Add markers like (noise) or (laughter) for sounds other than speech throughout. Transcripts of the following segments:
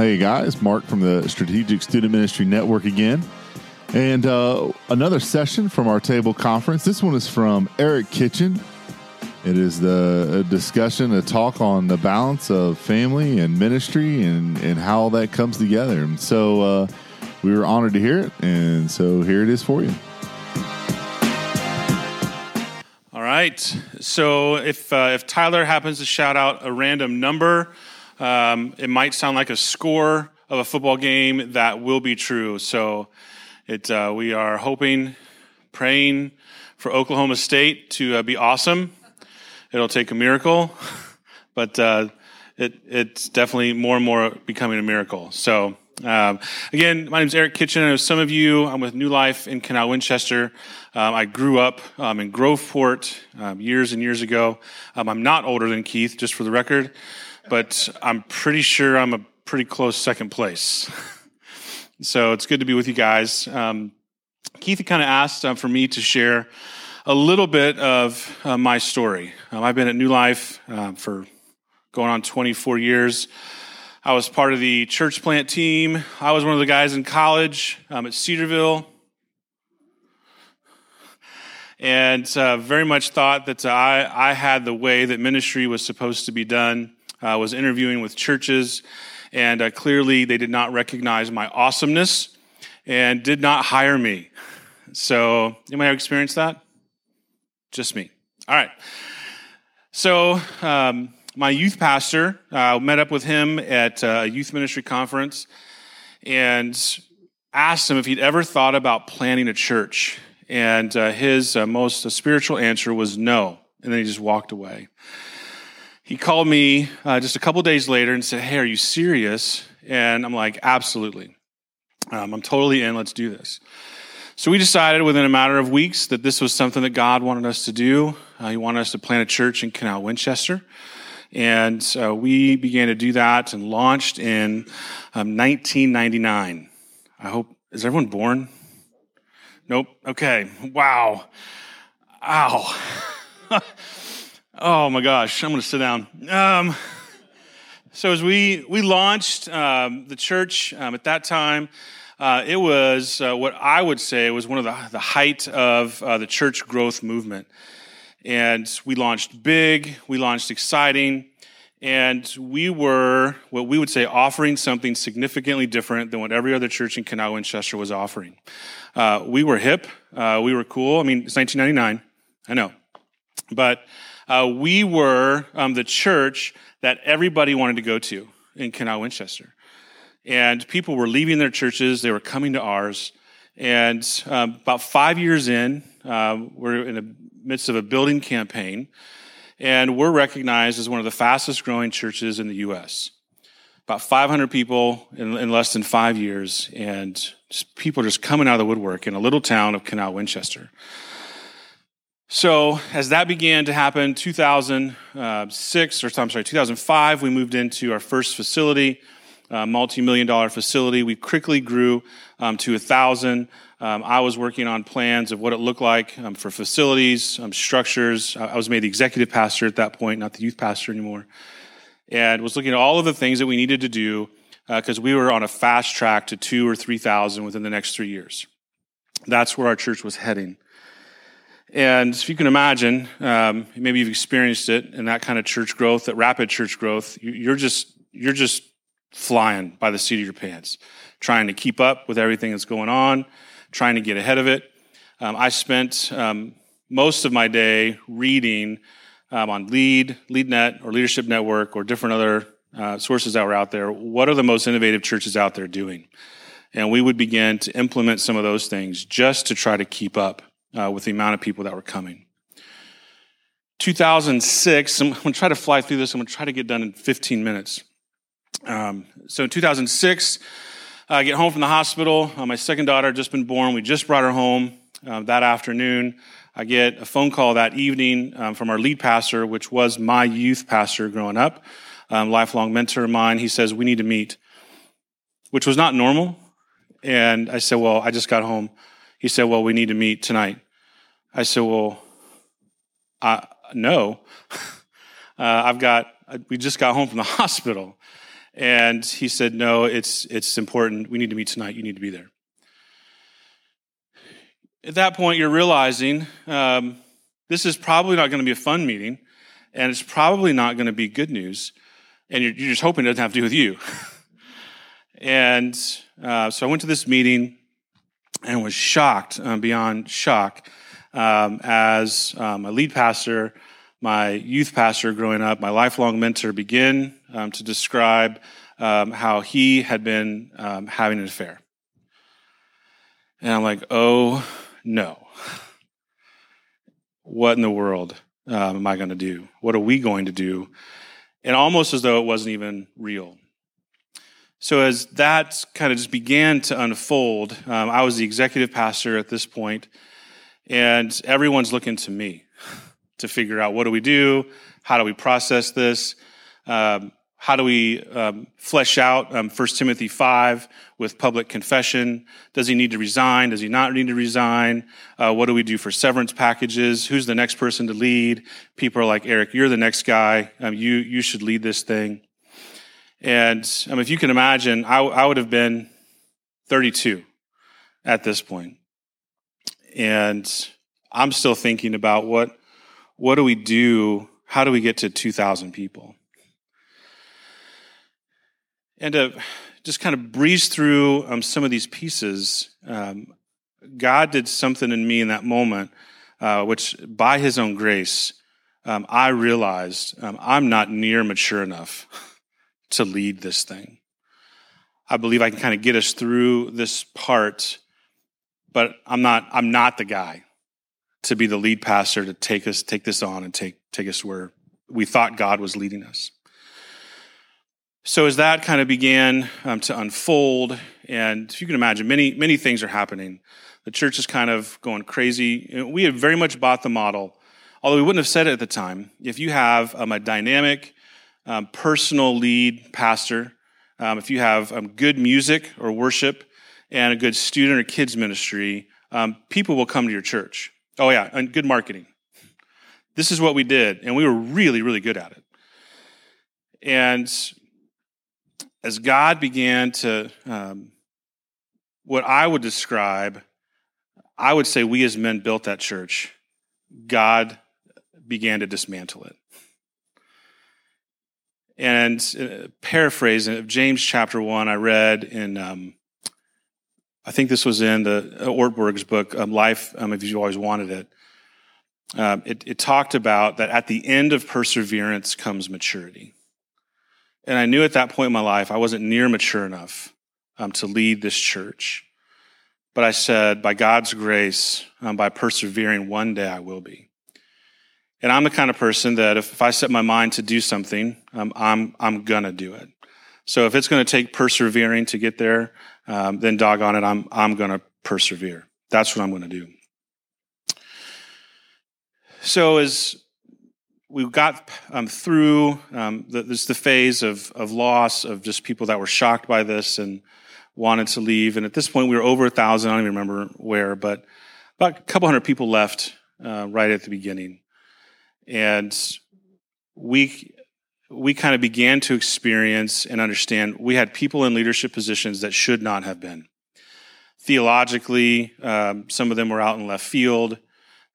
Hey guys, Mark from the Strategic Student Ministry Network again. And uh, another session from our table conference. This one is from Eric Kitchen. It is the a discussion, a talk on the balance of family and ministry and, and how all that comes together. And so uh, we were honored to hear it. And so here it is for you. All right. So if uh, if Tyler happens to shout out a random number, um, it might sound like a score of a football game. That will be true. So it uh, we are hoping, praying for Oklahoma State to uh, be awesome. It'll take a miracle, (laughs) but uh, it, it's definitely more and more becoming a miracle. So, um, again, my name is Eric Kitchen. I know some of you, I'm with New Life in Canal Winchester. Um, I grew up um, in Groveport um, years and years ago. Um, I'm not older than Keith, just for the record, but I'm pretty sure I'm a pretty close second place. (laughs) so it's good to be with you guys. Um, Keith kind of asked uh, for me to share a little bit of uh, my story. Um, I've been at New Life uh, for going on 24 years. I was part of the church plant team. I was one of the guys in college um, at Cedarville. And uh, very much thought that I, I had the way that ministry was supposed to be done. I was interviewing with churches, and uh, clearly they did not recognize my awesomeness and did not hire me. So, anybody have experienced that? Just me. All right. So, um, my youth pastor, uh, met up with him at a youth ministry conference and asked him if he'd ever thought about planning a church. And uh, his uh, most uh, spiritual answer was no. And then he just walked away. He called me uh, just a couple days later and said, Hey, are you serious? And I'm like, Absolutely. Um, I'm totally in. Let's do this. So we decided within a matter of weeks that this was something that God wanted us to do. Uh, he wanted us to plant a church in Canal Winchester. And we began to do that and launched in um, 1999. I hope, is everyone born? Nope. Okay. Wow. Ow. (laughs) oh my gosh. I'm going to sit down. Um, so as we, we launched um, the church um, at that time, uh, it was uh, what I would say was one of the, the height of uh, the church growth movement. And we launched big, we launched exciting, and we were what we would say offering something significantly different than what every other church in Canal Winchester was offering. Uh, we were hip, uh, we were cool. I mean, it's 1999, I know. But uh, we were um, the church that everybody wanted to go to in Canal Winchester. And people were leaving their churches, they were coming to ours. And um, about five years in, uh, we're in the midst of a building campaign, and we're recognized as one of the fastest growing churches in the U.S. About 500 people in, in less than five years, and just people just coming out of the woodwork in a little town of Canal Winchester. So, as that began to happen, 2006, or I'm sorry, 2005, we moved into our first facility multi-million dollar facility. We quickly grew um, to a thousand. Um, I was working on plans of what it looked like um, for facilities, um, structures. I was made the executive pastor at that point, not the youth pastor anymore, and was looking at all of the things that we needed to do because uh, we were on a fast track to two or three thousand within the next three years. That's where our church was heading. And if you can imagine, um, maybe you've experienced it in that kind of church growth, that rapid church growth. You're just you're just flying by the seat of your pants, trying to keep up with everything that's going on, trying to get ahead of it. Um, I spent um, most of my day reading um, on Lead, LeadNet, or Leadership Network, or different other uh, sources that were out there. What are the most innovative churches out there doing? And we would begin to implement some of those things just to try to keep up uh, with the amount of people that were coming. 2006, I'm to try to fly through this. I'm to try to get done in 15 minutes. Um, so in 2006, I get home from the hospital. Uh, my second daughter had just been born. We just brought her home uh, that afternoon. I get a phone call that evening um, from our lead pastor, which was my youth pastor growing up, um, lifelong mentor of mine. He says, We need to meet, which was not normal. And I said, Well, I just got home. He said, Well, we need to meet tonight. I said, Well, I, no. (laughs) uh, I've got, we just got home from the (laughs) hospital. And he said, No, it's, it's important. We need to meet tonight. You need to be there. At that point, you're realizing um, this is probably not going to be a fun meeting, and it's probably not going to be good news. And you're, you're, just hoping it doesn't have to do with you. (laughs) and uh, so I went to this meeting and was shocked um, beyond shock um, as um, a lead pastor, my youth pastor growing up, my lifelong mentor, begin um, to describe um, how he had been um, having an affair. And I'm like, oh no. What in the world um, am I going to do? What are we going to do? And almost as though it wasn't even real. So, as that kind of just began to unfold, um, I was the executive pastor at this point, and everyone's looking to me to figure out what do we do? How do we process this? Um, how do we um, flesh out um, 1 Timothy 5 with public confession? Does he need to resign? Does he not need to resign? Uh, what do we do for severance packages? Who's the next person to lead? People are like, Eric, you're the next guy. Um, you, you should lead this thing. And um, if you can imagine, I, I would have been 32 at this point. And I'm still thinking about what, what do we do? How do we get to 2,000 people? and to just kind of breeze through um, some of these pieces, um, God did something in me in that moment, uh, which by His own grace, um, I realized um, I'm not near mature enough (laughs) to lead this thing. I believe I can kind of get us through this part, but I'm not. I'm not the guy to be the lead pastor to take us take this on and take take us where we thought God was leading us. So as that kind of began um, to unfold, and if you can imagine, many many things are happening. The church is kind of going crazy. We had very much bought the model, although we wouldn't have said it at the time. If you have um, a dynamic, um, personal lead pastor, um, if you have um, good music or worship, and a good student or kids ministry, um, people will come to your church. Oh yeah, and good marketing. This is what we did, and we were really, really good at it. And as God began to, um, what I would describe, I would say we as men built that church. God began to dismantle it. And uh, paraphrasing of James chapter 1, I read in, um, I think this was in the uh, Ortberg's book, um, Life, um, if you always wanted it. Um, it. It talked about that at the end of perseverance comes maturity. And I knew at that point in my life I wasn't near mature enough um, to lead this church. But I said, by God's grace, um, by persevering, one day I will be. And I'm the kind of person that if, if I set my mind to do something, um, I'm, I'm going to do it. So if it's going to take persevering to get there, um, then doggone it, I'm, I'm going to persevere. That's what I'm going to do. So as we got um, through um, the, this the phase of, of loss of just people that were shocked by this and wanted to leave. And at this point, we were over a thousand. I don't even remember where, but about a couple hundred people left uh, right at the beginning, and we we kind of began to experience and understand we had people in leadership positions that should not have been. Theologically, um, some of them were out in left field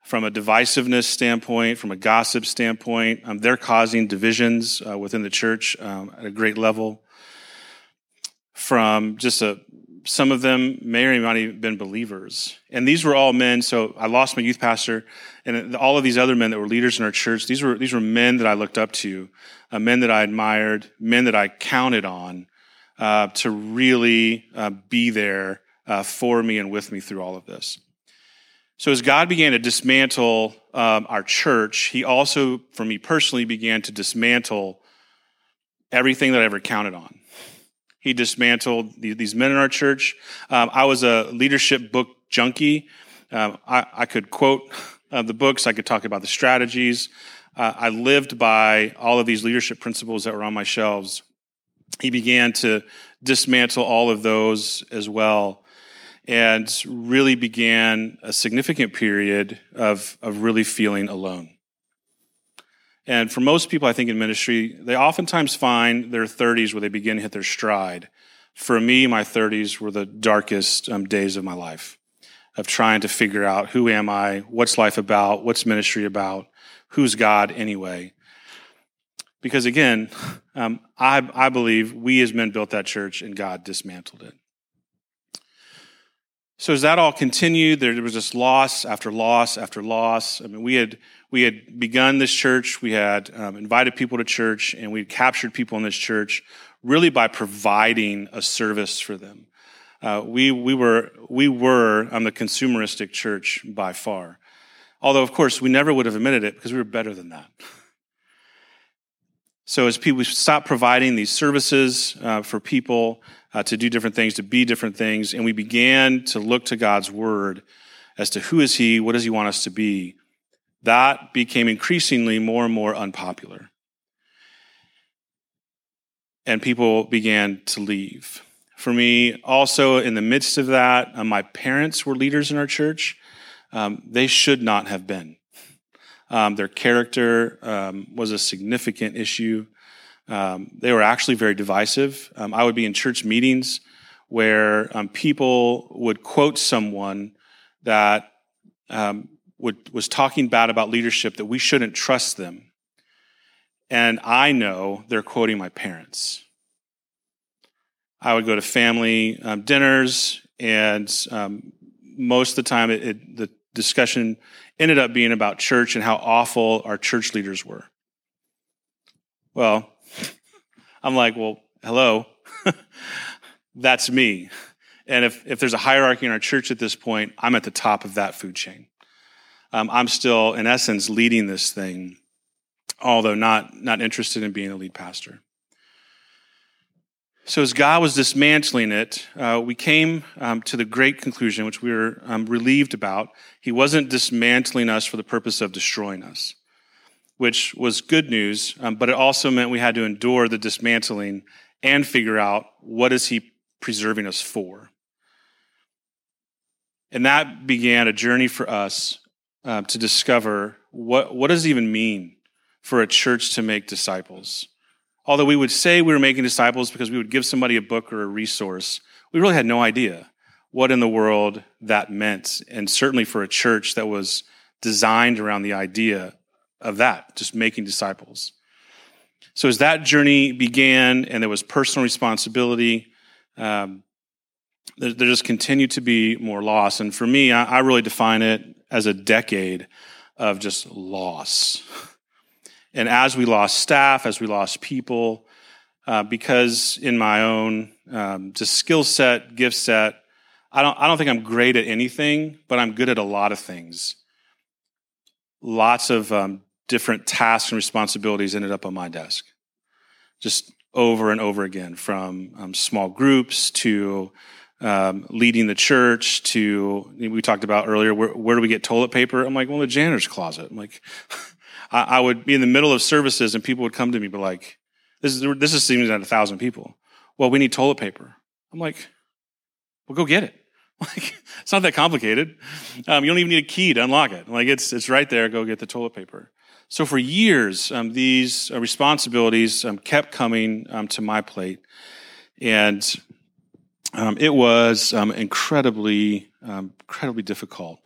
from a divisiveness standpoint, from a gossip standpoint. Um, they're causing divisions uh, within the church um, at a great level. From just a, some of them may or may not even been believers. And these were all men. So I lost my youth pastor, and all of these other men that were leaders in our church. These were these were men that I looked up to, uh, men that I admired, men that I counted on uh, to really uh, be there uh, for me and with me through all of this. So, as God began to dismantle um, our church, He also, for me personally, began to dismantle everything that I ever counted on. He dismantled these men in our church. Um, I was a leadership book junkie. Um, I, I, could quote uh, the books, I could talk about the strategies. Uh, I lived by all of these leadership principles that were on my shelves. He began to dismantle all of those as well and really began a significant period of, of really feeling alone. And for most people, I think in ministry, they oftentimes find their 30s where they begin to hit their stride. For me, my 30s were the darkest um, days of my life of trying to figure out who am I, what's life about, what's ministry about, who's God anyway. Because again, (laughs) um, I, I believe we as men built that church and God dismantled it. So as that all continued, there was just loss after loss after loss. I mean, we had we had begun this church, we had um, invited people to church, and we captured people in this church really by providing a service for them. Uh, we we were we were um, the consumeristic church by far, although of course we never would have admitted it because we were better than that. (laughs) So as people stopped providing these services uh, for people uh, to do different things, to be different things, and we began to look to God's word as to who is He, what does He want us to be, that became increasingly more and more unpopular. And people began to leave. For me, also in the midst of that, uh, my parents were leaders in our church. Um, they should not have been. Um, their character um, was a significant issue. Um, they were actually very divisive. Um, I would be in church meetings where um, people would quote someone that um, would, was talking bad about leadership that we shouldn't trust them. And I know they're quoting my parents. I would go to family dinners, and most of the time, it, it, the discussion ended up being about church and how awful our church leaders were. Well, I'm like, well, hello, (laughs) that's me. And if, if there's a hierarchy in our church at this point, I'm at the top of that food chain. Um, I'm still, in essence, leading this thing, although not, not interested in being a lead pastor. So, as God was dismantling it, uh, we came um, to the great conclusion, which we were um, relieved about. He wasn't dismantling us for the purpose of destroying us, which was good news, um, but it also meant we had to endure the dismantling and figure out what is He preserving us for. And that began a journey for us uh, to discover what, what does it even mean for a church to make disciples? Although we would say we were making disciples because we would give somebody a book or a resource, we really had no idea what in the world that meant. And certainly for a church that was designed around the idea of that, just making disciples. So as that journey began and there was personal responsibility, um, there, there, just continued to be more loss. And for me, I, I really define it as a decade of just loss. (laughs) And as we lost staff, as we lost people, uh, because in my own um, just skill set, gift set, I don't, I don't think I'm great at anything, but I'm good at a lot of things. Lots of um, different tasks and responsibilities ended up on my desk, just over and over again, from um, small groups to um, leading the church to we talked about earlier where, where, do we get toilet paper? I'm like well the janitor's closet. I'm like (laughs) I, I, would be in the middle of services and people would come to me, be like, this is, this is seeming at a thousand people. Well, we need toilet paper. I'm like, well, go get it. (laughs) Like, it's not that complicated. Um, you don't even need a key to unlock it. Like, it's, it's right there. Go get the toilet paper. So for years, um, these uh, responsibilities um, kept coming um, to my plate. And um, it was um, incredibly, incredibly difficult.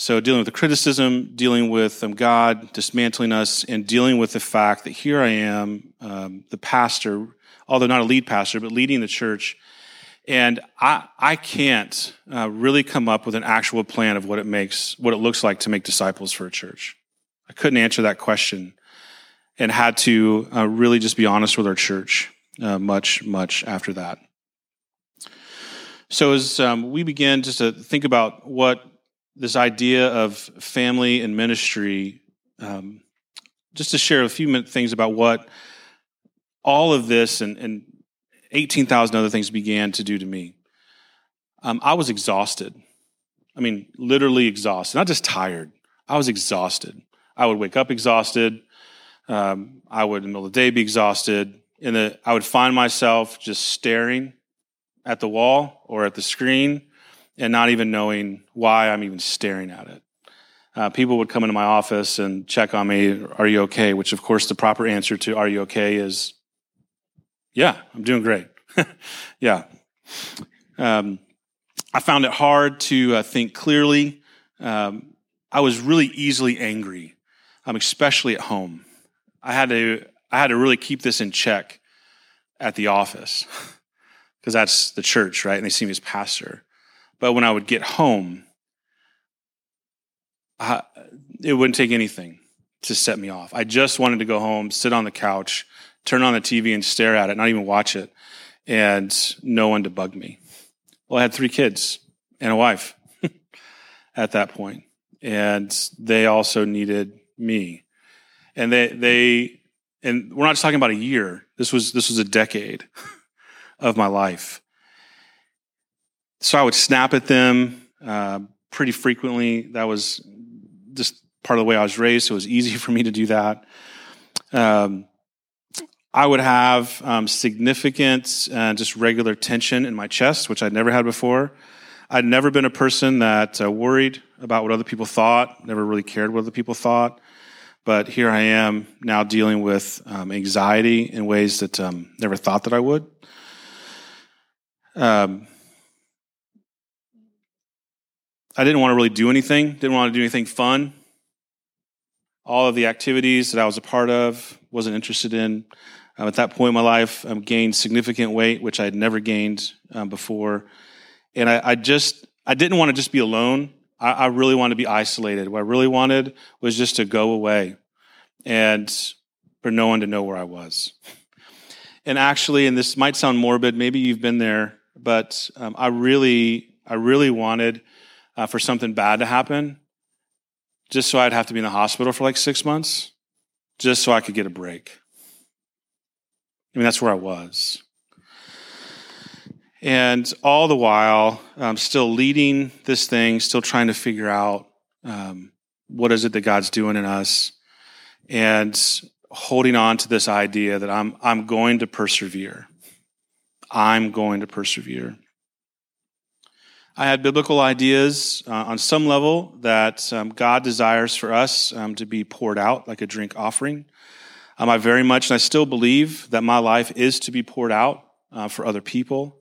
So, dealing with the criticism, dealing with um, God dismantling us, and dealing with the fact that here I am, um, the pastor, although not a lead pastor, but leading the church. And I, I can't uh, really come up with an actual plan of what it makes, what it looks like to make disciples for a church. I couldn't answer that question and had to uh, really just be honest with our church uh, much, much after that. So as um, we begin just to think about what this idea of family and ministry, um, just to share a few things about what all of this and, and 18,000 other things began to do to me. Um, I was exhausted. I mean, literally exhausted, not just tired. I was exhausted. I would wake up exhausted. Um, I would, in the middle of the day, be exhausted. And I would find myself just staring at the wall or at the screen and not even knowing why I'm even staring at it. uh, people would come into my office and check on me, Are you okay? Which, of course, the proper answer to Are you okay is, Yeah, I'm doing great. (laughs) yeah. Um, I found it hard to uh, think clearly. Um, I was really easily angry, um, especially at home. I had to I had to really keep this in check at the office (laughs) because that's the church, right? And they see me as pastor. But when I would get home, I, it wouldn't take anything to set me off. I just wanted to go home, sit on the couch, turn on the TV and stare at it, not even watch it, and no one to bug me. Well, I had three kids and a wife (laughs) at that point, and they also needed me. And they, they, and we're not just talking about a year. This was, this was a decade (laughs) of my life. So I would snap at them uh, pretty frequently. That was just part of the way I was raised, so it was easy (laughs) for me to do that. Um, I would have um, significant, uh, just regular tension in my chest, which I'd never had before. I'd never been a person that uh, worried about what other people thought, never really cared what other people thought. But here I am now dealing with um, anxiety in ways that um, never thought that I would. Um, I didn't want to really do anything, didn't want to do anything fun. All of the activities that I was a part of, wasn't interested in. Um, at that point in my life, I um, gained significant weight, which I had never gained um, before. And I, I, just, I didn't want to just be alone. I, I really wanted to be isolated. What I really wanted was just to go away and for no one to know where I was. And actually, and this might sound morbid, maybe you've been there, but um, I really, I really wanted uh, for something bad to happen, just so I'd have to be in the hospital for like six months, just so I could get a break. I mean, that's where I was. And all the while, I'm still leading this thing, still trying to figure out um, what is it that God's doing in us, and holding on to this idea that I'm, I'm going to persevere. I'm going to persevere. I had biblical ideas uh, on some level that um, God desires for us um, to be poured out like a drink offering. Um, I very much, and I still believe that my life is to be poured out uh, for other people.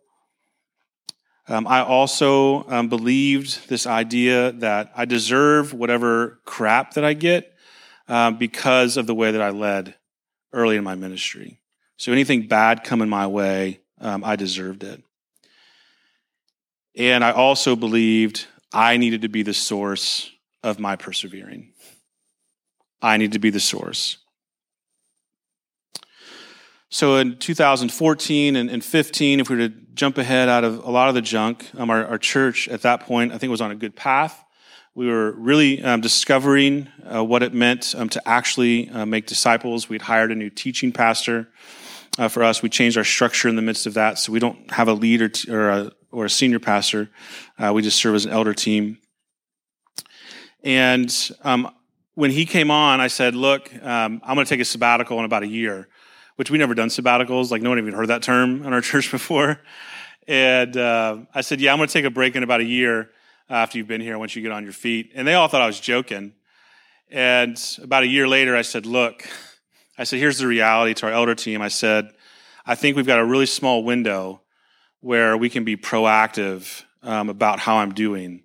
Um, I also um, believed this idea that I deserve whatever crap that I get uh, because of the way that I led early in my ministry. So anything bad coming my way, um, I deserved it. And I also believed I needed to be the source of my persevering. I need to be the source. So in 2014 and, and 15, if we were to jump ahead out of a lot of the junk, um, our, our, church at that point, I think, was on a good path. We were really um, discovering uh, what it meant um, to actually uh, make disciples. We'd hired a new teaching pastor uh, for us. We changed our structure in the midst of that, so we don't have a lead or, t- or a or a senior pastor. Uh, we just serve as an elder team. And um, when he came on, I said, Look, um, I'm going to take a sabbatical in about a year, which we never done sabbaticals. Like, no one even heard that term in our (laughs) church before. And uh, I said, Yeah, I'm going to take a break in about a year after you've been here once you get on your feet. And they all thought I was joking. And about a year later, I said, Look, I said, here's the reality to our elder team. I said, I think we've got a really small window where we can be proactive um, about how I'm doing.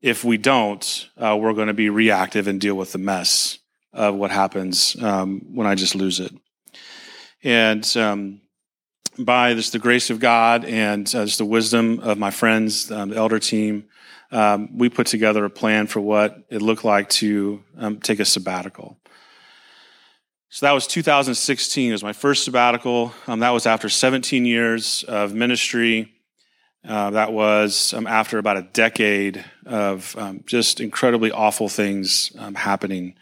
If we don't, uh, we're going to be reactive and deal with the mess of what happens um, when I just lose it. And um, by this, the grace of God and uh, just the wisdom of my friends, um, the elder team, um, we put together a plan for what it looked like to um, take a sabbatical. So that was 2016. It was my first sabbatical. Um, that was after 17 years of ministry. Uh, that was um, after about a decade of um, just incredibly awful things um, happening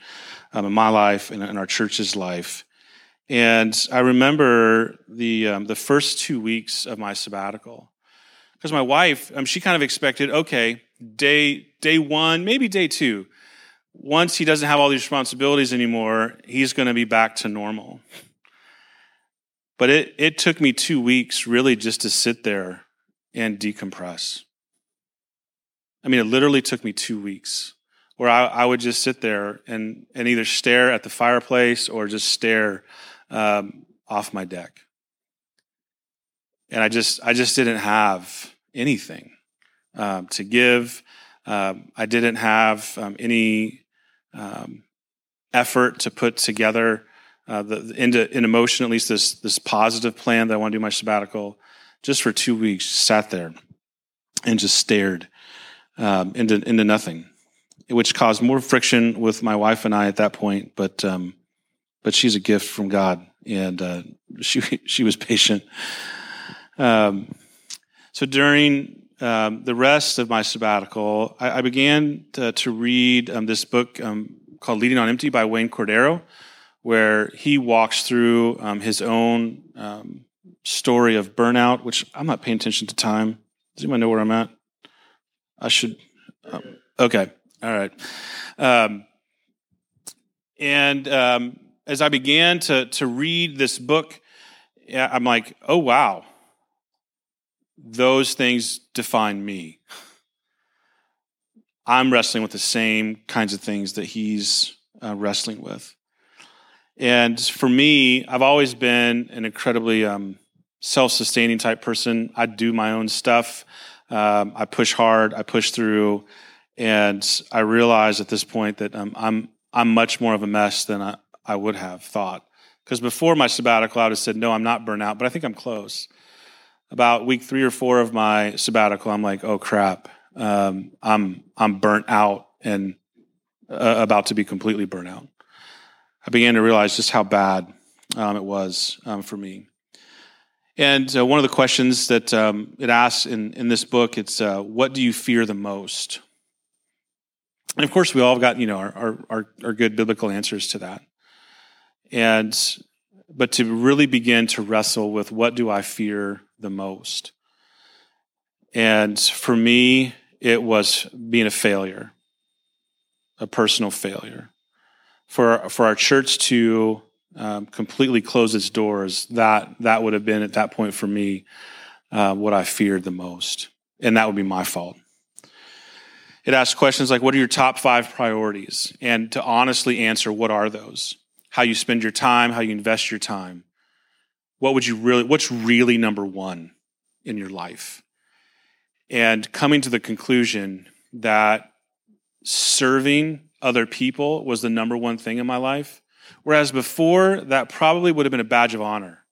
um, in my life and in our church's life. And I remember the um, the first two weeks of my sabbatical because my wife, she kind of expected, okay, day day one, maybe day two once he doesn't have all these responsibilities anymore, he's going to be back to normal. But it, it took me two weeks really just to sit there and decompress. I mean, it literally took me two weeks where I, I, would just sit there and, and either stare at the fireplace or just stare um, off my deck. And I just I just didn't have anything um, to give. Um, I didn't have um, any um, effort to put together uh, the, into in emotion at least this this positive plan that I want to do my sabbatical. Just for two weeks, sat there and just stared um, into into nothing, which caused more friction with my wife and I at that point. But um, but she's a gift from God, and uh, (laughs) she she was patient. Um, so during um, the rest of my sabbatical, I, I began to, to read um, this book um, called "Leading on Empty" by Wayne Cordeiro, where he walks through um, his own story of burnout. Which I'm not paying attention to time. Does anyone know where I'm at? I should. Um, okay. All right. Um, and um, as I began to to read this book, I'm like, oh wow, those things define me. I'm wrestling with the same kinds of things that he's uh, wrestling with. And for me, I've always been an incredibly um, self sustaining type person. I do my own stuff. Um, I push hard, I push through, and I realize at this point that um, I'm I'm much more of a mess than I, I would have thought. Because before my sabbatical, I would have said, no, I'm not burnt out, but I think I'm close. About week three or four of my sabbatical, I'm like, oh crap, um, I'm I'm burnt out and uh, about to be completely burnt out. I began to realize just how bad um, it was um, for me. And uh, one of the questions that um, it asks in, in this book, it's uh, what do you fear the most? And of course, we all got you know our, our, our good biblical answers to that. And but to really begin to wrestle with what do I fear the most? And for me, it was being a failure, a personal failure. For for our church to um, completely close its doors, that that would have been at that point for me uh, what I feared the most, and that would be my fault. It asks questions like, "What are your top five priorities?" and to honestly answer, "What are those?" How you spend your time, how you invest your time. What would you really? What's really number one in your life? And coming to the conclusion that serving other people was the number one thing in my life Whereas before, that probably would have been a badge of honor.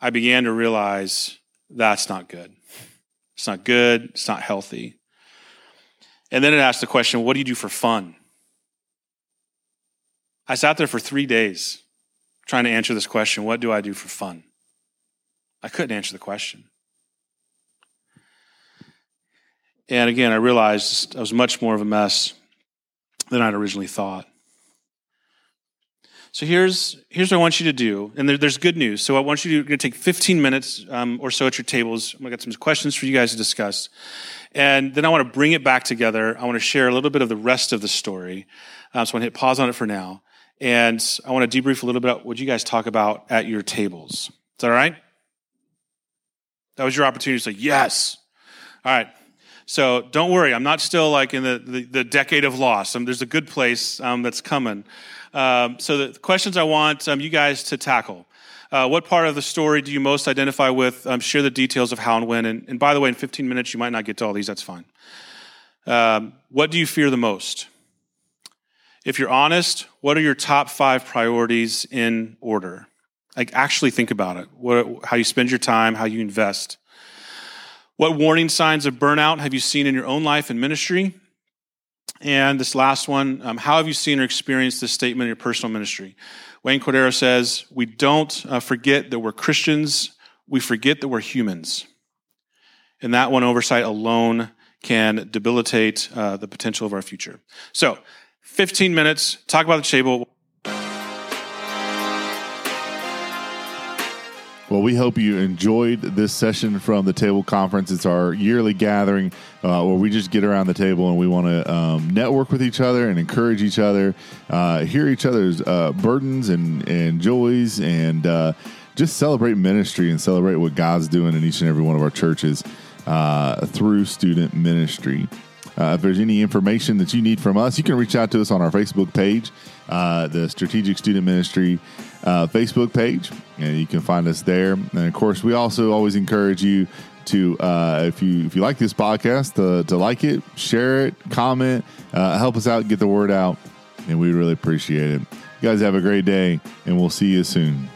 I began to realize that's not good. It's not good. It's not healthy. And then it asked the question what do you do for fun? I sat there for three days trying to answer this question what do I do for fun? I couldn't answer the question. And again, I realized I was much more of a mess than I'd originally thought. So here's here's what I want you to do, and there, there's good news. So I want you to, you're going to take 15 minutes um, or so at your tables. To get some questions for you guys to discuss, and then I want to bring it back together. I want to share a little bit of the rest of the story. Um, so I want to hit pause on it for now, and I want to debrief a little bit about what you guys talk about at your tables. Is that all right? That was your opportunity to say yes. All right. So don't worry, I'm not still like in the, the, the decade of loss. Um, there's a good place um, that's coming. Um, so the questions I want um, you guys to tackle. Uh, what part of the story do you most identify with? Um, share the details of how and when. And, and, by the way, in 15 minutes, you might not get to all these. That's fine. Um, what do you fear the most? If you're honest, what are your top five priorities in order? Like, actually think about it. What, how you spend your time, how you invest. What warning signs of burnout have you seen in your own life and ministry? And this last one, um, how have you seen or experienced this statement in your personal ministry? Wayne Cordeiro says, We don't uh, forget that we're Christians, we forget that we're humans. And that one oversight alone can debilitate uh, the potential of our future. So, 15 minutes, talk about the table. Well, we hope you enjoyed this session from the Table Conference. It's our yearly gathering uh, where we just get around the table and we want to um, network with each other and encourage each other, uh, hear each other's uh, burdens and, and joys, and uh, just celebrate ministry and celebrate what God's doing in each and every one of our churches uh, through student ministry. Uh, if there's any information that you need from us, you can reach out to us on our Facebook page, uh, the Strategic Student Ministry uh, Facebook page, and you can find us there. And of course, we also always encourage you to uh, if you if you like this podcast to, to like it, share it, comment, uh, help us out, get the word out, and we really appreciate it. You guys have a great day, and we'll see you soon.